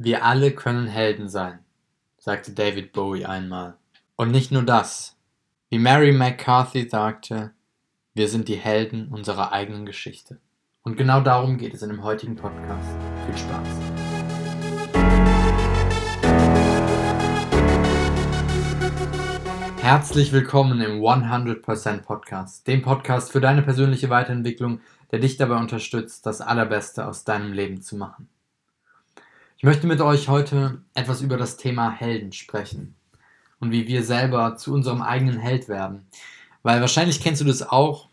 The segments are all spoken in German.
Wir alle können Helden sein, sagte David Bowie einmal. Und nicht nur das. Wie Mary McCarthy sagte, wir sind die Helden unserer eigenen Geschichte. Und genau darum geht es in dem heutigen Podcast. Viel Spaß. Herzlich willkommen im 100% Podcast, dem Podcast für deine persönliche Weiterentwicklung, der dich dabei unterstützt, das Allerbeste aus deinem Leben zu machen. Ich möchte mit euch heute etwas über das Thema Helden sprechen und wie wir selber zu unserem eigenen Held werden. Weil wahrscheinlich kennst du das auch,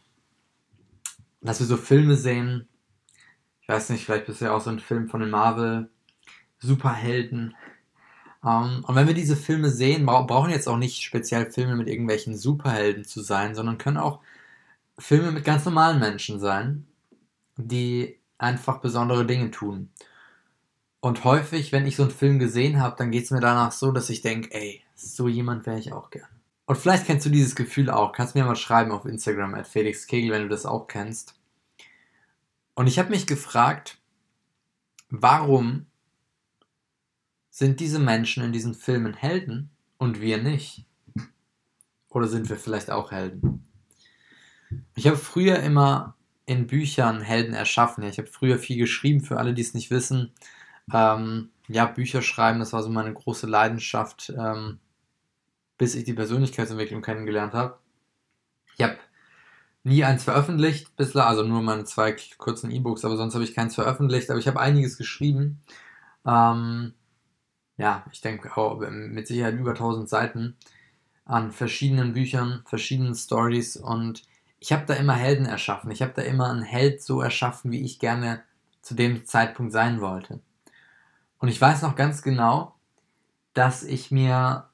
dass wir so Filme sehen. Ich weiß nicht, vielleicht bist du ja auch so ein Film von den Marvel Superhelden. Um, und wenn wir diese Filme sehen, brauchen jetzt auch nicht speziell Filme mit irgendwelchen Superhelden zu sein, sondern können auch Filme mit ganz normalen Menschen sein, die einfach besondere Dinge tun. Und häufig, wenn ich so einen Film gesehen habe, dann geht es mir danach so, dass ich denke, ey, so jemand wäre ich auch gern. Und vielleicht kennst du dieses Gefühl auch. Kannst mir mal schreiben auf Instagram at Felix Kegel, wenn du das auch kennst. Und ich habe mich gefragt, warum sind diese Menschen in diesen Filmen Helden und wir nicht? Oder sind wir vielleicht auch Helden? Ich habe früher immer in Büchern Helden erschaffen. Ich habe früher viel geschrieben, für alle, die es nicht wissen. Ähm, ja, Bücher schreiben, das war so meine große Leidenschaft, ähm, bis ich die Persönlichkeitsentwicklung kennengelernt habe. Ich habe nie eins veröffentlicht bislang, also nur meine zwei kurzen E-Books, aber sonst habe ich keins veröffentlicht, aber ich habe einiges geschrieben. Ähm, ja, ich denke auch mit Sicherheit über 1000 Seiten an verschiedenen Büchern, verschiedenen Stories und ich habe da immer Helden erschaffen. Ich habe da immer einen Held so erschaffen, wie ich gerne zu dem Zeitpunkt sein wollte. Und ich weiß noch ganz genau, dass ich mir,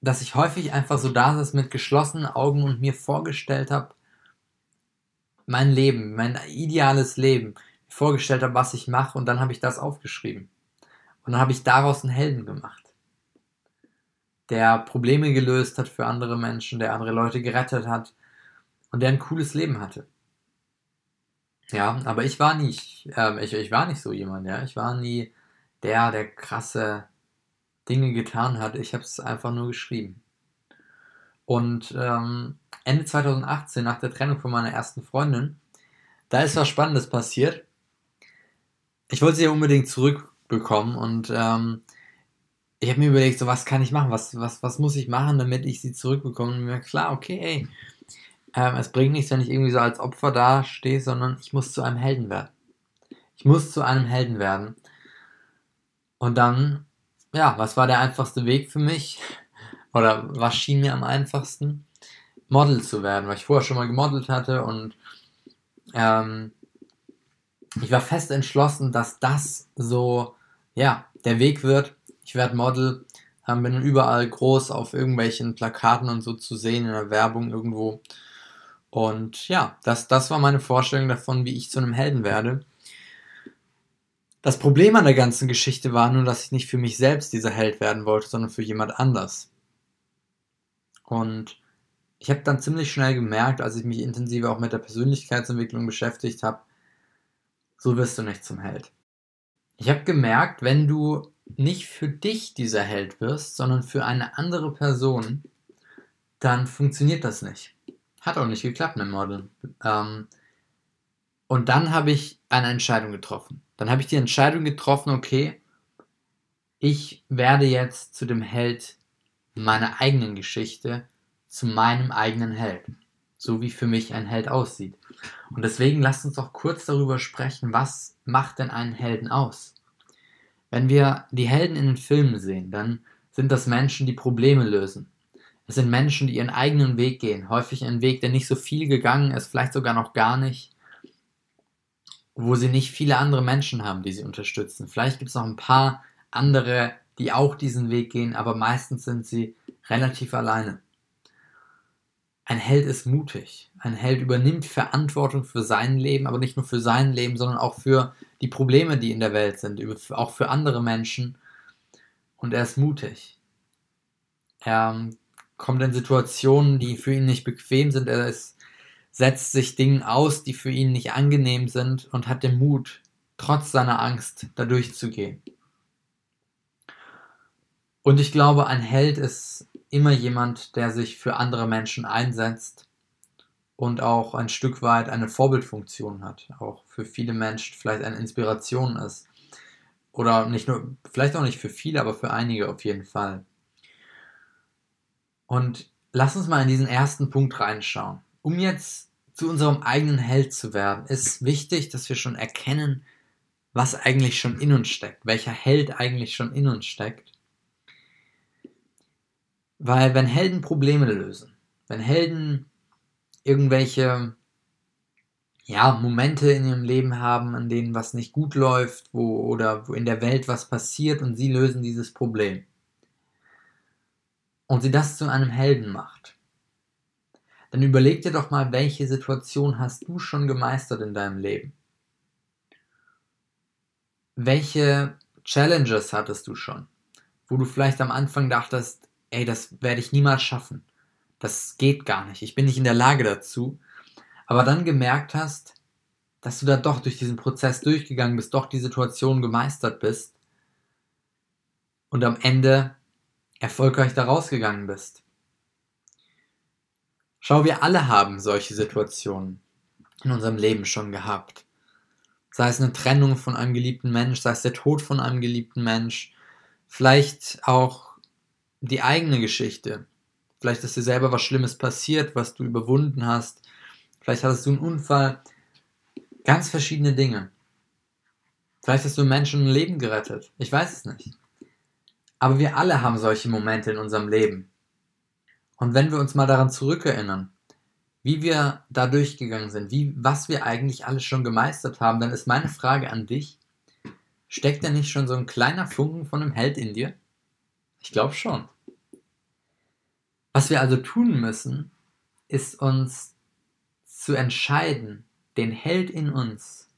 dass ich häufig einfach so da saß mit geschlossenen Augen und mir vorgestellt habe, mein Leben, mein ideales Leben, vorgestellt habe, was ich mache und dann habe ich das aufgeschrieben. Und dann habe ich daraus einen Helden gemacht, der Probleme gelöst hat für andere Menschen, der andere Leute gerettet hat und der ein cooles Leben hatte. Ja, aber ich war nicht, äh, ich, ich war nicht so jemand, ja. Ich war nie der, der krasse Dinge getan hat. Ich habe es einfach nur geschrieben. Und ähm, Ende 2018, nach der Trennung von meiner ersten Freundin, da ist was Spannendes passiert. Ich wollte sie ja unbedingt zurückbekommen und ähm, ich habe mir überlegt, so was kann ich machen, was, was, was muss ich machen, damit ich sie zurückbekomme. Und mir klar, okay, ey, ähm, es bringt nichts, wenn ich irgendwie so als Opfer dastehe, sondern ich muss zu einem Helden werden. Ich muss zu einem Helden werden. Und dann, ja, was war der einfachste Weg für mich? Oder was schien mir am einfachsten? Model zu werden, weil ich vorher schon mal gemodelt hatte und ähm, ich war fest entschlossen, dass das so, ja, der Weg wird. Ich werde Model, ähm, bin überall groß auf irgendwelchen Plakaten und so zu sehen, in der Werbung irgendwo. Und ja, das, das war meine Vorstellung davon, wie ich zu einem Helden werde. Das Problem an der ganzen Geschichte war nur, dass ich nicht für mich selbst dieser Held werden wollte, sondern für jemand anders. Und ich habe dann ziemlich schnell gemerkt, als ich mich intensiver auch mit der Persönlichkeitsentwicklung beschäftigt habe, so wirst du nicht zum Held. Ich habe gemerkt, wenn du nicht für dich dieser Held wirst, sondern für eine andere Person, dann funktioniert das nicht. Hat auch nicht geklappt mit Modeln. Ähm, und dann habe ich eine Entscheidung getroffen. Dann habe ich die Entscheidung getroffen, okay, ich werde jetzt zu dem Held meiner eigenen Geschichte, zu meinem eigenen Held. So wie für mich ein Held aussieht. Und deswegen lasst uns doch kurz darüber sprechen, was macht denn einen Helden aus? Wenn wir die Helden in den Filmen sehen, dann sind das Menschen, die Probleme lösen. Es sind Menschen, die ihren eigenen Weg gehen. Häufig einen Weg, der nicht so viel gegangen ist, vielleicht sogar noch gar nicht wo sie nicht viele andere Menschen haben, die sie unterstützen. Vielleicht gibt es noch ein paar andere, die auch diesen Weg gehen, aber meistens sind sie relativ alleine. Ein Held ist mutig. Ein Held übernimmt Verantwortung für sein Leben, aber nicht nur für sein Leben, sondern auch für die Probleme, die in der Welt sind, auch für andere Menschen. Und er ist mutig. Er kommt in Situationen, die für ihn nicht bequem sind. Er ist setzt sich Dingen aus, die für ihn nicht angenehm sind und hat den Mut, trotz seiner Angst, da durchzugehen. Und ich glaube, ein Held ist immer jemand, der sich für andere Menschen einsetzt und auch ein Stück weit eine Vorbildfunktion hat, auch für viele Menschen vielleicht eine Inspiration ist. Oder nicht nur, vielleicht auch nicht für viele, aber für einige auf jeden Fall. Und lass uns mal in diesen ersten Punkt reinschauen. Um jetzt zu unserem eigenen Held zu werden, ist wichtig, dass wir schon erkennen, was eigentlich schon in uns steckt, welcher Held eigentlich schon in uns steckt. Weil wenn Helden Probleme lösen, wenn Helden irgendwelche ja, Momente in ihrem Leben haben, an denen was nicht gut läuft, wo oder wo in der Welt was passiert und sie lösen dieses Problem. Und sie das zu einem Helden macht. Dann überleg dir doch mal, welche Situation hast du schon gemeistert in deinem Leben? Welche Challenges hattest du schon, wo du vielleicht am Anfang dachtest, ey, das werde ich niemals schaffen. Das geht gar nicht. Ich bin nicht in der Lage dazu aber dann gemerkt hast, dass du da doch durch diesen Prozess durchgegangen bist, doch die Situation gemeistert bist und am Ende erfolgreich da rausgegangen bist. Schau, wir alle haben solche Situationen in unserem Leben schon gehabt. Sei es eine Trennung von einem geliebten Mensch, sei es der Tod von einem geliebten Mensch, vielleicht auch die eigene Geschichte. Vielleicht ist dir selber was Schlimmes passiert, was du überwunden hast Vielleicht hattest du einen Unfall. Ganz verschiedene Dinge. Vielleicht hast du Menschen ein Leben gerettet. Ich weiß es nicht. Aber wir alle haben solche Momente in unserem Leben. Und wenn wir uns mal daran zurückerinnern, wie wir da durchgegangen sind, wie, was wir eigentlich alles schon gemeistert haben, dann ist meine Frage an dich, steckt da nicht schon so ein kleiner Funken von einem Held in dir? Ich glaube schon. Was wir also tun müssen, ist uns zu entscheiden, den Held in uns,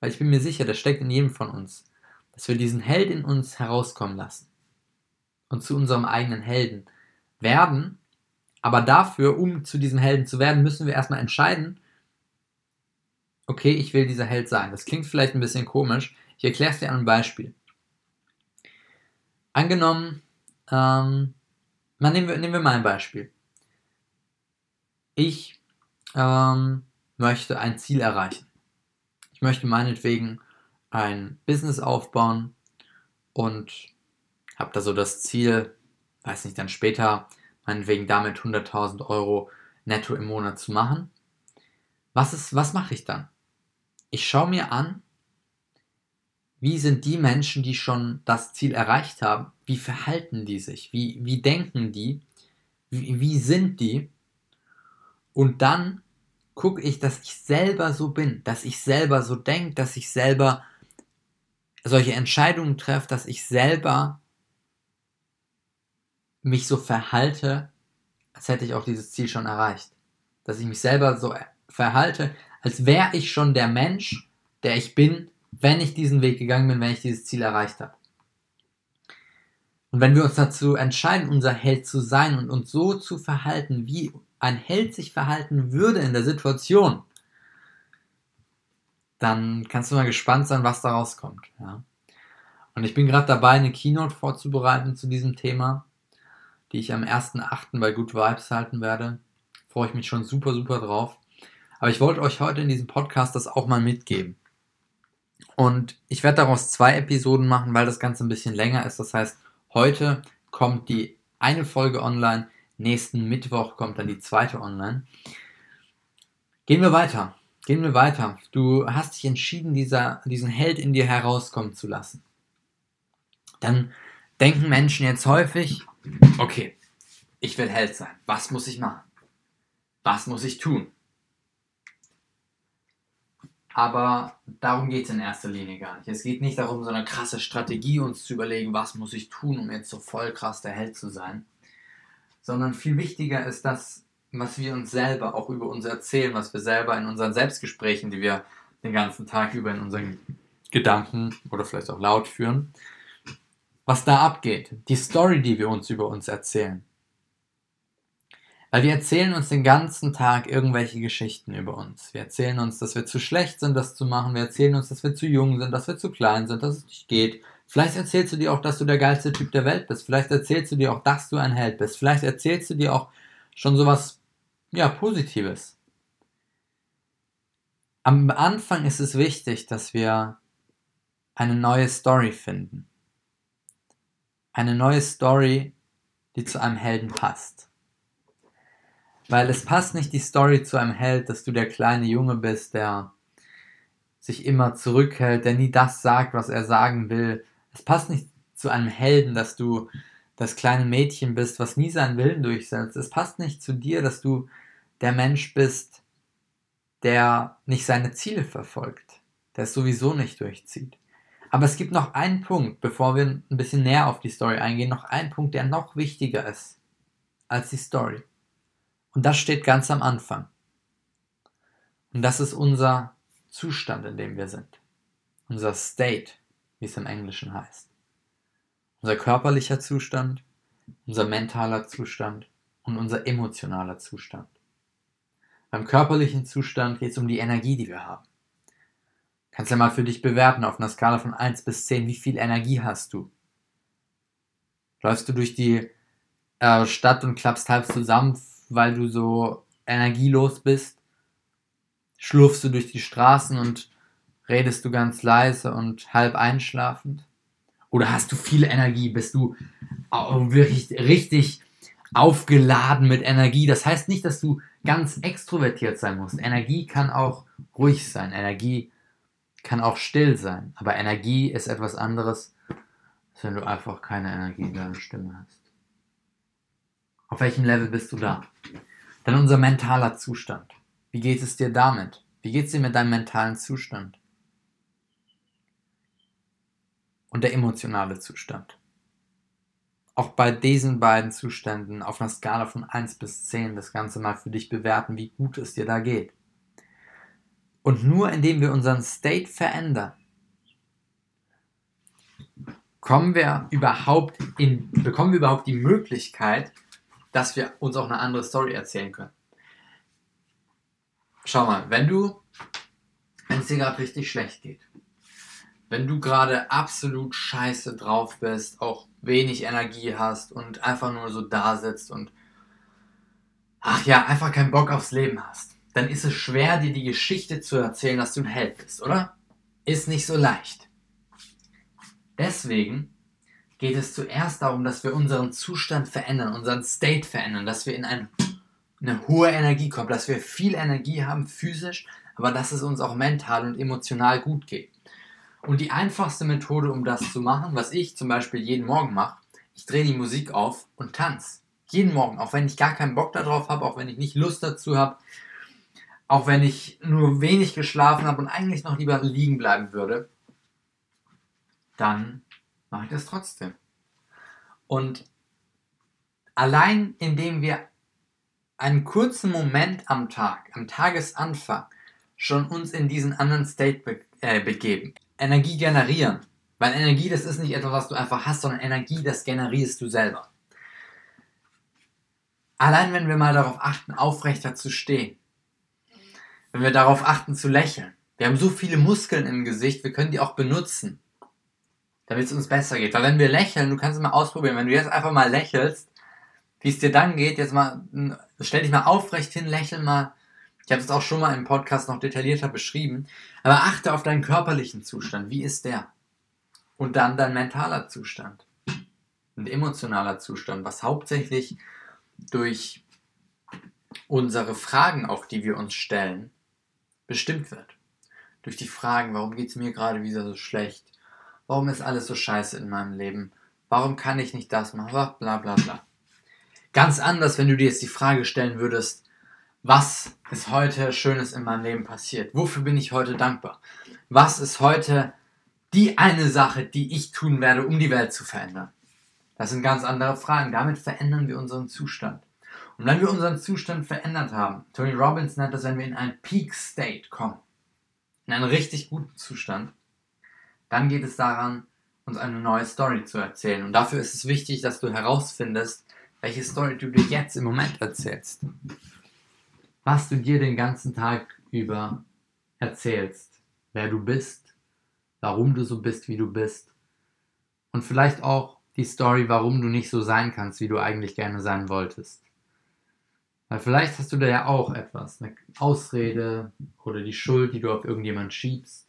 weil ich bin mir sicher, das steckt in jedem von uns, dass wir diesen Held in uns herauskommen lassen und zu unserem eigenen Helden werden. Aber dafür, um zu diesem Helden zu werden, müssen wir erstmal entscheiden, okay, ich will dieser Held sein. Das klingt vielleicht ein bisschen komisch. Ich erkläre es dir an einem Beispiel. Angenommen, ähm, mal nehmen, wir, nehmen wir mal ein Beispiel. Ich ähm, möchte ein Ziel erreichen. Ich möchte meinetwegen ein Business aufbauen und habe da so das Ziel, weiß nicht, dann später meinetwegen damit 100.000 Euro netto im Monat zu machen. Was, ist, was mache ich dann? Ich schaue mir an, wie sind die Menschen, die schon das Ziel erreicht haben, wie verhalten die sich, wie, wie denken die, wie, wie sind die und dann gucke ich, dass ich selber so bin, dass ich selber so denke, dass ich selber solche Entscheidungen treffe, dass ich selber mich so verhalte, als hätte ich auch dieses Ziel schon erreicht. Dass ich mich selber so verhalte, als wäre ich schon der Mensch, der ich bin, wenn ich diesen Weg gegangen bin, wenn ich dieses Ziel erreicht habe. Und wenn wir uns dazu entscheiden, unser Held zu sein und uns so zu verhalten, wie ein Held sich verhalten würde in der Situation, dann kannst du mal gespannt sein, was da rauskommt. Ja? Und ich bin gerade dabei, eine Keynote vorzubereiten zu diesem Thema, die ich am 1.8. bei Good Vibes halten werde. Freue ich mich schon super, super drauf. Aber ich wollte euch heute in diesem Podcast das auch mal mitgeben. Und ich werde daraus zwei Episoden machen, weil das Ganze ein bisschen länger ist. Das heißt, heute kommt die eine Folge online, Nächsten Mittwoch kommt dann die zweite online. Gehen wir weiter. Gehen wir weiter. Du hast dich entschieden, dieser, diesen Held in dir herauskommen zu lassen. Dann denken Menschen jetzt häufig, okay, ich will Held sein. Was muss ich machen? Was muss ich tun? Aber darum geht es in erster Linie gar nicht. Es geht nicht darum, so eine krasse Strategie uns zu überlegen, was muss ich tun, um jetzt so voll krass der Held zu sein, sondern viel wichtiger ist das, was wir uns selber auch über uns erzählen, was wir selber in unseren Selbstgesprächen, die wir den ganzen Tag über in unseren Gedanken oder vielleicht auch laut führen, was da abgeht, die Story, die wir uns über uns erzählen. Weil wir erzählen uns den ganzen Tag irgendwelche Geschichten über uns. Wir erzählen uns, dass wir zu schlecht sind, das zu machen. Wir erzählen uns, dass wir zu jung sind, dass wir zu klein sind, dass es nicht geht, Vielleicht erzählst du dir auch, dass du der geilste Typ der Welt bist. Vielleicht erzählst du dir auch, dass du ein Held bist. Vielleicht erzählst du dir auch schon sowas, ja, Positives. Am Anfang ist es wichtig, dass wir eine neue Story finden. Eine neue Story, die zu einem Helden passt. Weil es passt nicht die Story zu einem Held, dass du der kleine Junge bist, der sich immer zurückhält, der nie das sagt, was er sagen will. Es passt nicht zu einem Helden, dass du das kleine Mädchen bist, was nie seinen Willen durchsetzt. Es passt nicht zu dir, dass du der Mensch bist, der nicht seine Ziele verfolgt, der es sowieso nicht durchzieht. Aber es gibt noch einen Punkt, bevor wir ein bisschen näher auf die Story eingehen, noch einen Punkt, der noch wichtiger ist als die Story. Und das steht ganz am Anfang. Und das ist unser Zustand, in dem wir sind. Unser State, wie es im Englischen heißt. Unser körperlicher Zustand, unser mentaler Zustand und unser emotionaler Zustand. Beim körperlichen Zustand geht es um die Energie, die wir haben. Kannst ja mal für dich bewerten auf einer Skala von 1 bis 10, wie viel Energie hast du? Läufst du durch die äh, Stadt und klappst halb zusammen, weil du so energielos bist? Schlurfst du durch die Straßen und redest du ganz leise und halb einschlafend? Oder hast du viel Energie? Bist du wirklich richtig aufgeladen mit Energie? Das heißt nicht, dass du ganz extrovertiert sein musst. Energie kann auch ruhig sein. Energie kann auch still sein. Aber Energie ist etwas anderes, als wenn du einfach keine Energie in deiner Stimme hast. Auf welchem Level bist du da? Dann unser mentaler Zustand. Wie geht es dir damit? Wie geht es dir mit deinem mentalen Zustand? Und der emotionale Zustand. Auch bei diesen beiden Zuständen auf einer Skala von 1 bis 10 das Ganze mal für dich bewerten, wie gut es dir da geht. Und nur indem wir unseren State verändern, kommen wir überhaupt in, bekommen wir überhaupt die Möglichkeit, dass wir uns auch eine andere Story erzählen können. Schau mal, wenn du, wenn es dir gerade richtig schlecht geht, wenn du gerade absolut scheiße drauf bist, auch wenig Energie hast und einfach nur so da sitzt und ach ja, einfach keinen Bock aufs Leben hast, dann ist es schwer, dir die Geschichte zu erzählen, dass du ein Held bist, oder? Ist nicht so leicht. Deswegen geht es zuerst darum, dass wir unseren Zustand verändern, unseren State verändern, dass wir in ein, eine hohe Energie kommen, dass wir viel Energie haben physisch, aber dass es uns auch mental und emotional gut geht. Und die einfachste Methode, um das zu machen, was ich zum Beispiel jeden Morgen mache, ich drehe die Musik auf und tanze. Jeden Morgen, auch wenn ich gar keinen Bock darauf habe, auch wenn ich nicht Lust dazu habe, auch wenn ich nur wenig geschlafen habe und eigentlich noch lieber liegen bleiben würde, dann mache ich das trotzdem. Und allein indem wir einen kurzen Moment am Tag, am Tagesanfang, schon uns in diesen anderen State be äh, begeben, Energie generieren. Weil Energie, das ist nicht etwas, was du einfach hast, sondern Energie, das generierst du selber. Allein wenn wir mal darauf achten, aufrechter zu stehen, wenn wir darauf achten zu lächeln. Wir haben so viele Muskeln im Gesicht, wir können die auch benutzen, damit es uns besser geht. Weil wenn wir lächeln, du kannst es mal ausprobieren, wenn du jetzt einfach mal lächelst, wie es dir dann geht, jetzt mal, stell dich mal aufrecht hin, lächel mal. Ich habe es auch schon mal im Podcast noch detaillierter beschrieben. Aber achte auf deinen körperlichen Zustand. Wie ist der? Und dann dein mentaler Zustand. Und emotionaler Zustand, was hauptsächlich durch unsere Fragen auch, die wir uns stellen, bestimmt wird. Durch die Fragen, warum geht es mir gerade wieder so schlecht? Warum ist alles so scheiße in meinem Leben? Warum kann ich nicht das machen? Bla bla bla. Ganz anders, wenn du dir jetzt die Frage stellen würdest, was ist heute Schönes in meinem Leben passiert? Wofür bin ich heute dankbar? Was ist heute die eine Sache, die ich tun werde, um die Welt zu verändern? Das sind ganz andere Fragen. Damit verändern wir unseren Zustand. Und wenn wir unseren Zustand verändert haben, Tony Robbins nennt das, wenn wir in einen Peak State kommen, in einen richtig guten Zustand, dann geht es daran, uns eine neue Story zu erzählen. Und dafür ist es wichtig, dass du herausfindest, welche Story du dir jetzt im Moment erzählst. Was du dir den ganzen Tag über erzählst. Wer du bist, warum du so bist, wie du bist, Und vielleicht auch die Story, warum du nicht so sein kannst, wie du eigentlich gerne sein wolltest. Weil vielleicht hast du da ja auch etwas, eine Ausrede oder die Schuld, die du auf irgendjemand schiebst.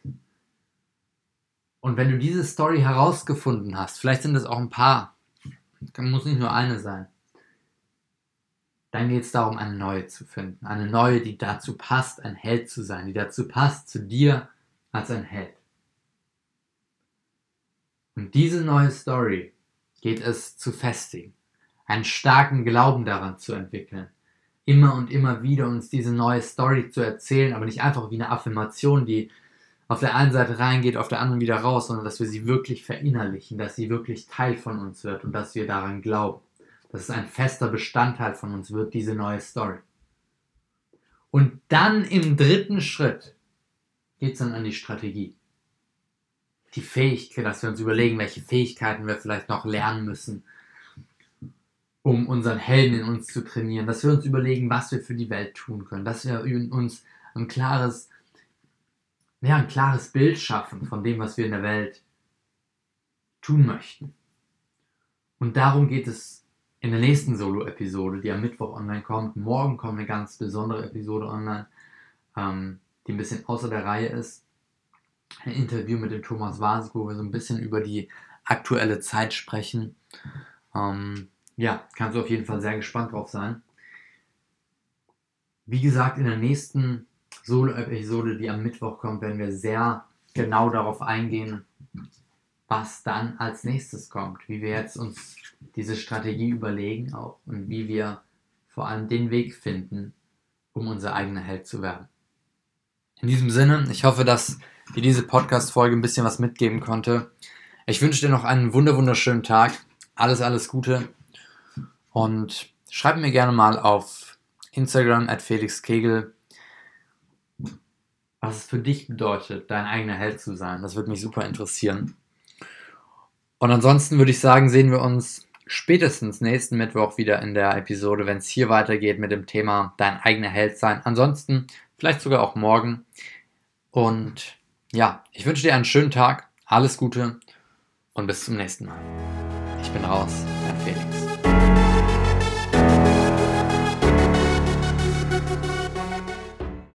Und wenn du diese Story herausgefunden hast, vielleicht sind es auch ein paar, muss nicht nur eine sein, dann geht es darum, eine neue zu finden. Eine neue, die dazu passt, ein Held zu sein, die dazu passt, zu dir als ein Held. Und diese neue Story geht es zu festigen, einen starken Glauben daran zu entwickeln, immer und immer wieder uns diese neue Story zu erzählen, aber nicht einfach wie eine Affirmation, die auf der einen Seite reingeht, auf der anderen wieder raus, sondern dass wir sie wirklich verinnerlichen, dass sie wirklich Teil von uns wird und dass wir daran glauben. Dass es ein fester Bestandteil von uns wird, diese neue Story. Und dann im dritten Schritt geht es dann an die Strategie die Fähigkeit, dass wir uns überlegen, welche Fähigkeiten wir vielleicht noch lernen müssen, um unseren Helden in uns zu trainieren, dass wir uns überlegen, was wir für die Welt tun können, dass wir uns ein klares, ja, ein klares Bild schaffen von dem, was wir in der Welt tun möchten. Und darum geht es in der nächsten Solo-Episode, die am Mittwoch online kommt. Morgen kommt eine ganz besondere Episode online, ähm, die ein bisschen außer der Reihe ist ein Interview mit dem Thomas Vase, wo wir so ein bisschen über die aktuelle Zeit sprechen. Ähm, ja, kannst du auf jeden Fall sehr gespannt drauf sein. Wie gesagt, in der nächsten Solo-Episode, die am Mittwoch kommt, werden wir sehr genau darauf eingehen, was dann als nächstes kommt, wie wir jetzt uns diese Strategie überlegen auch und wie wir vor allem den Weg finden, um unser eigener Held zu werden. In diesem Sinne, ich hoffe, dass dir diese Podcast-Folge ein bisschen was mitgeben konnte. Ich wünsche dir noch einen wunderschönen Tag. Alles, alles Gute. Und schreib mir gerne mal auf Instagram at Felix Kegel, was es für dich bedeutet, dein eigener Held zu sein. Das würde mich super interessieren. Und ansonsten würde ich sagen, sehen wir uns spätestens nächsten Mittwoch wieder in der Episode, wenn es hier weitergeht mit dem Thema dein eigener Held sein. Ansonsten vielleicht sogar auch morgen. Und ja, ich wünsche dir einen schönen Tag, alles Gute und bis zum nächsten Mal. Ich bin raus, dein Felix.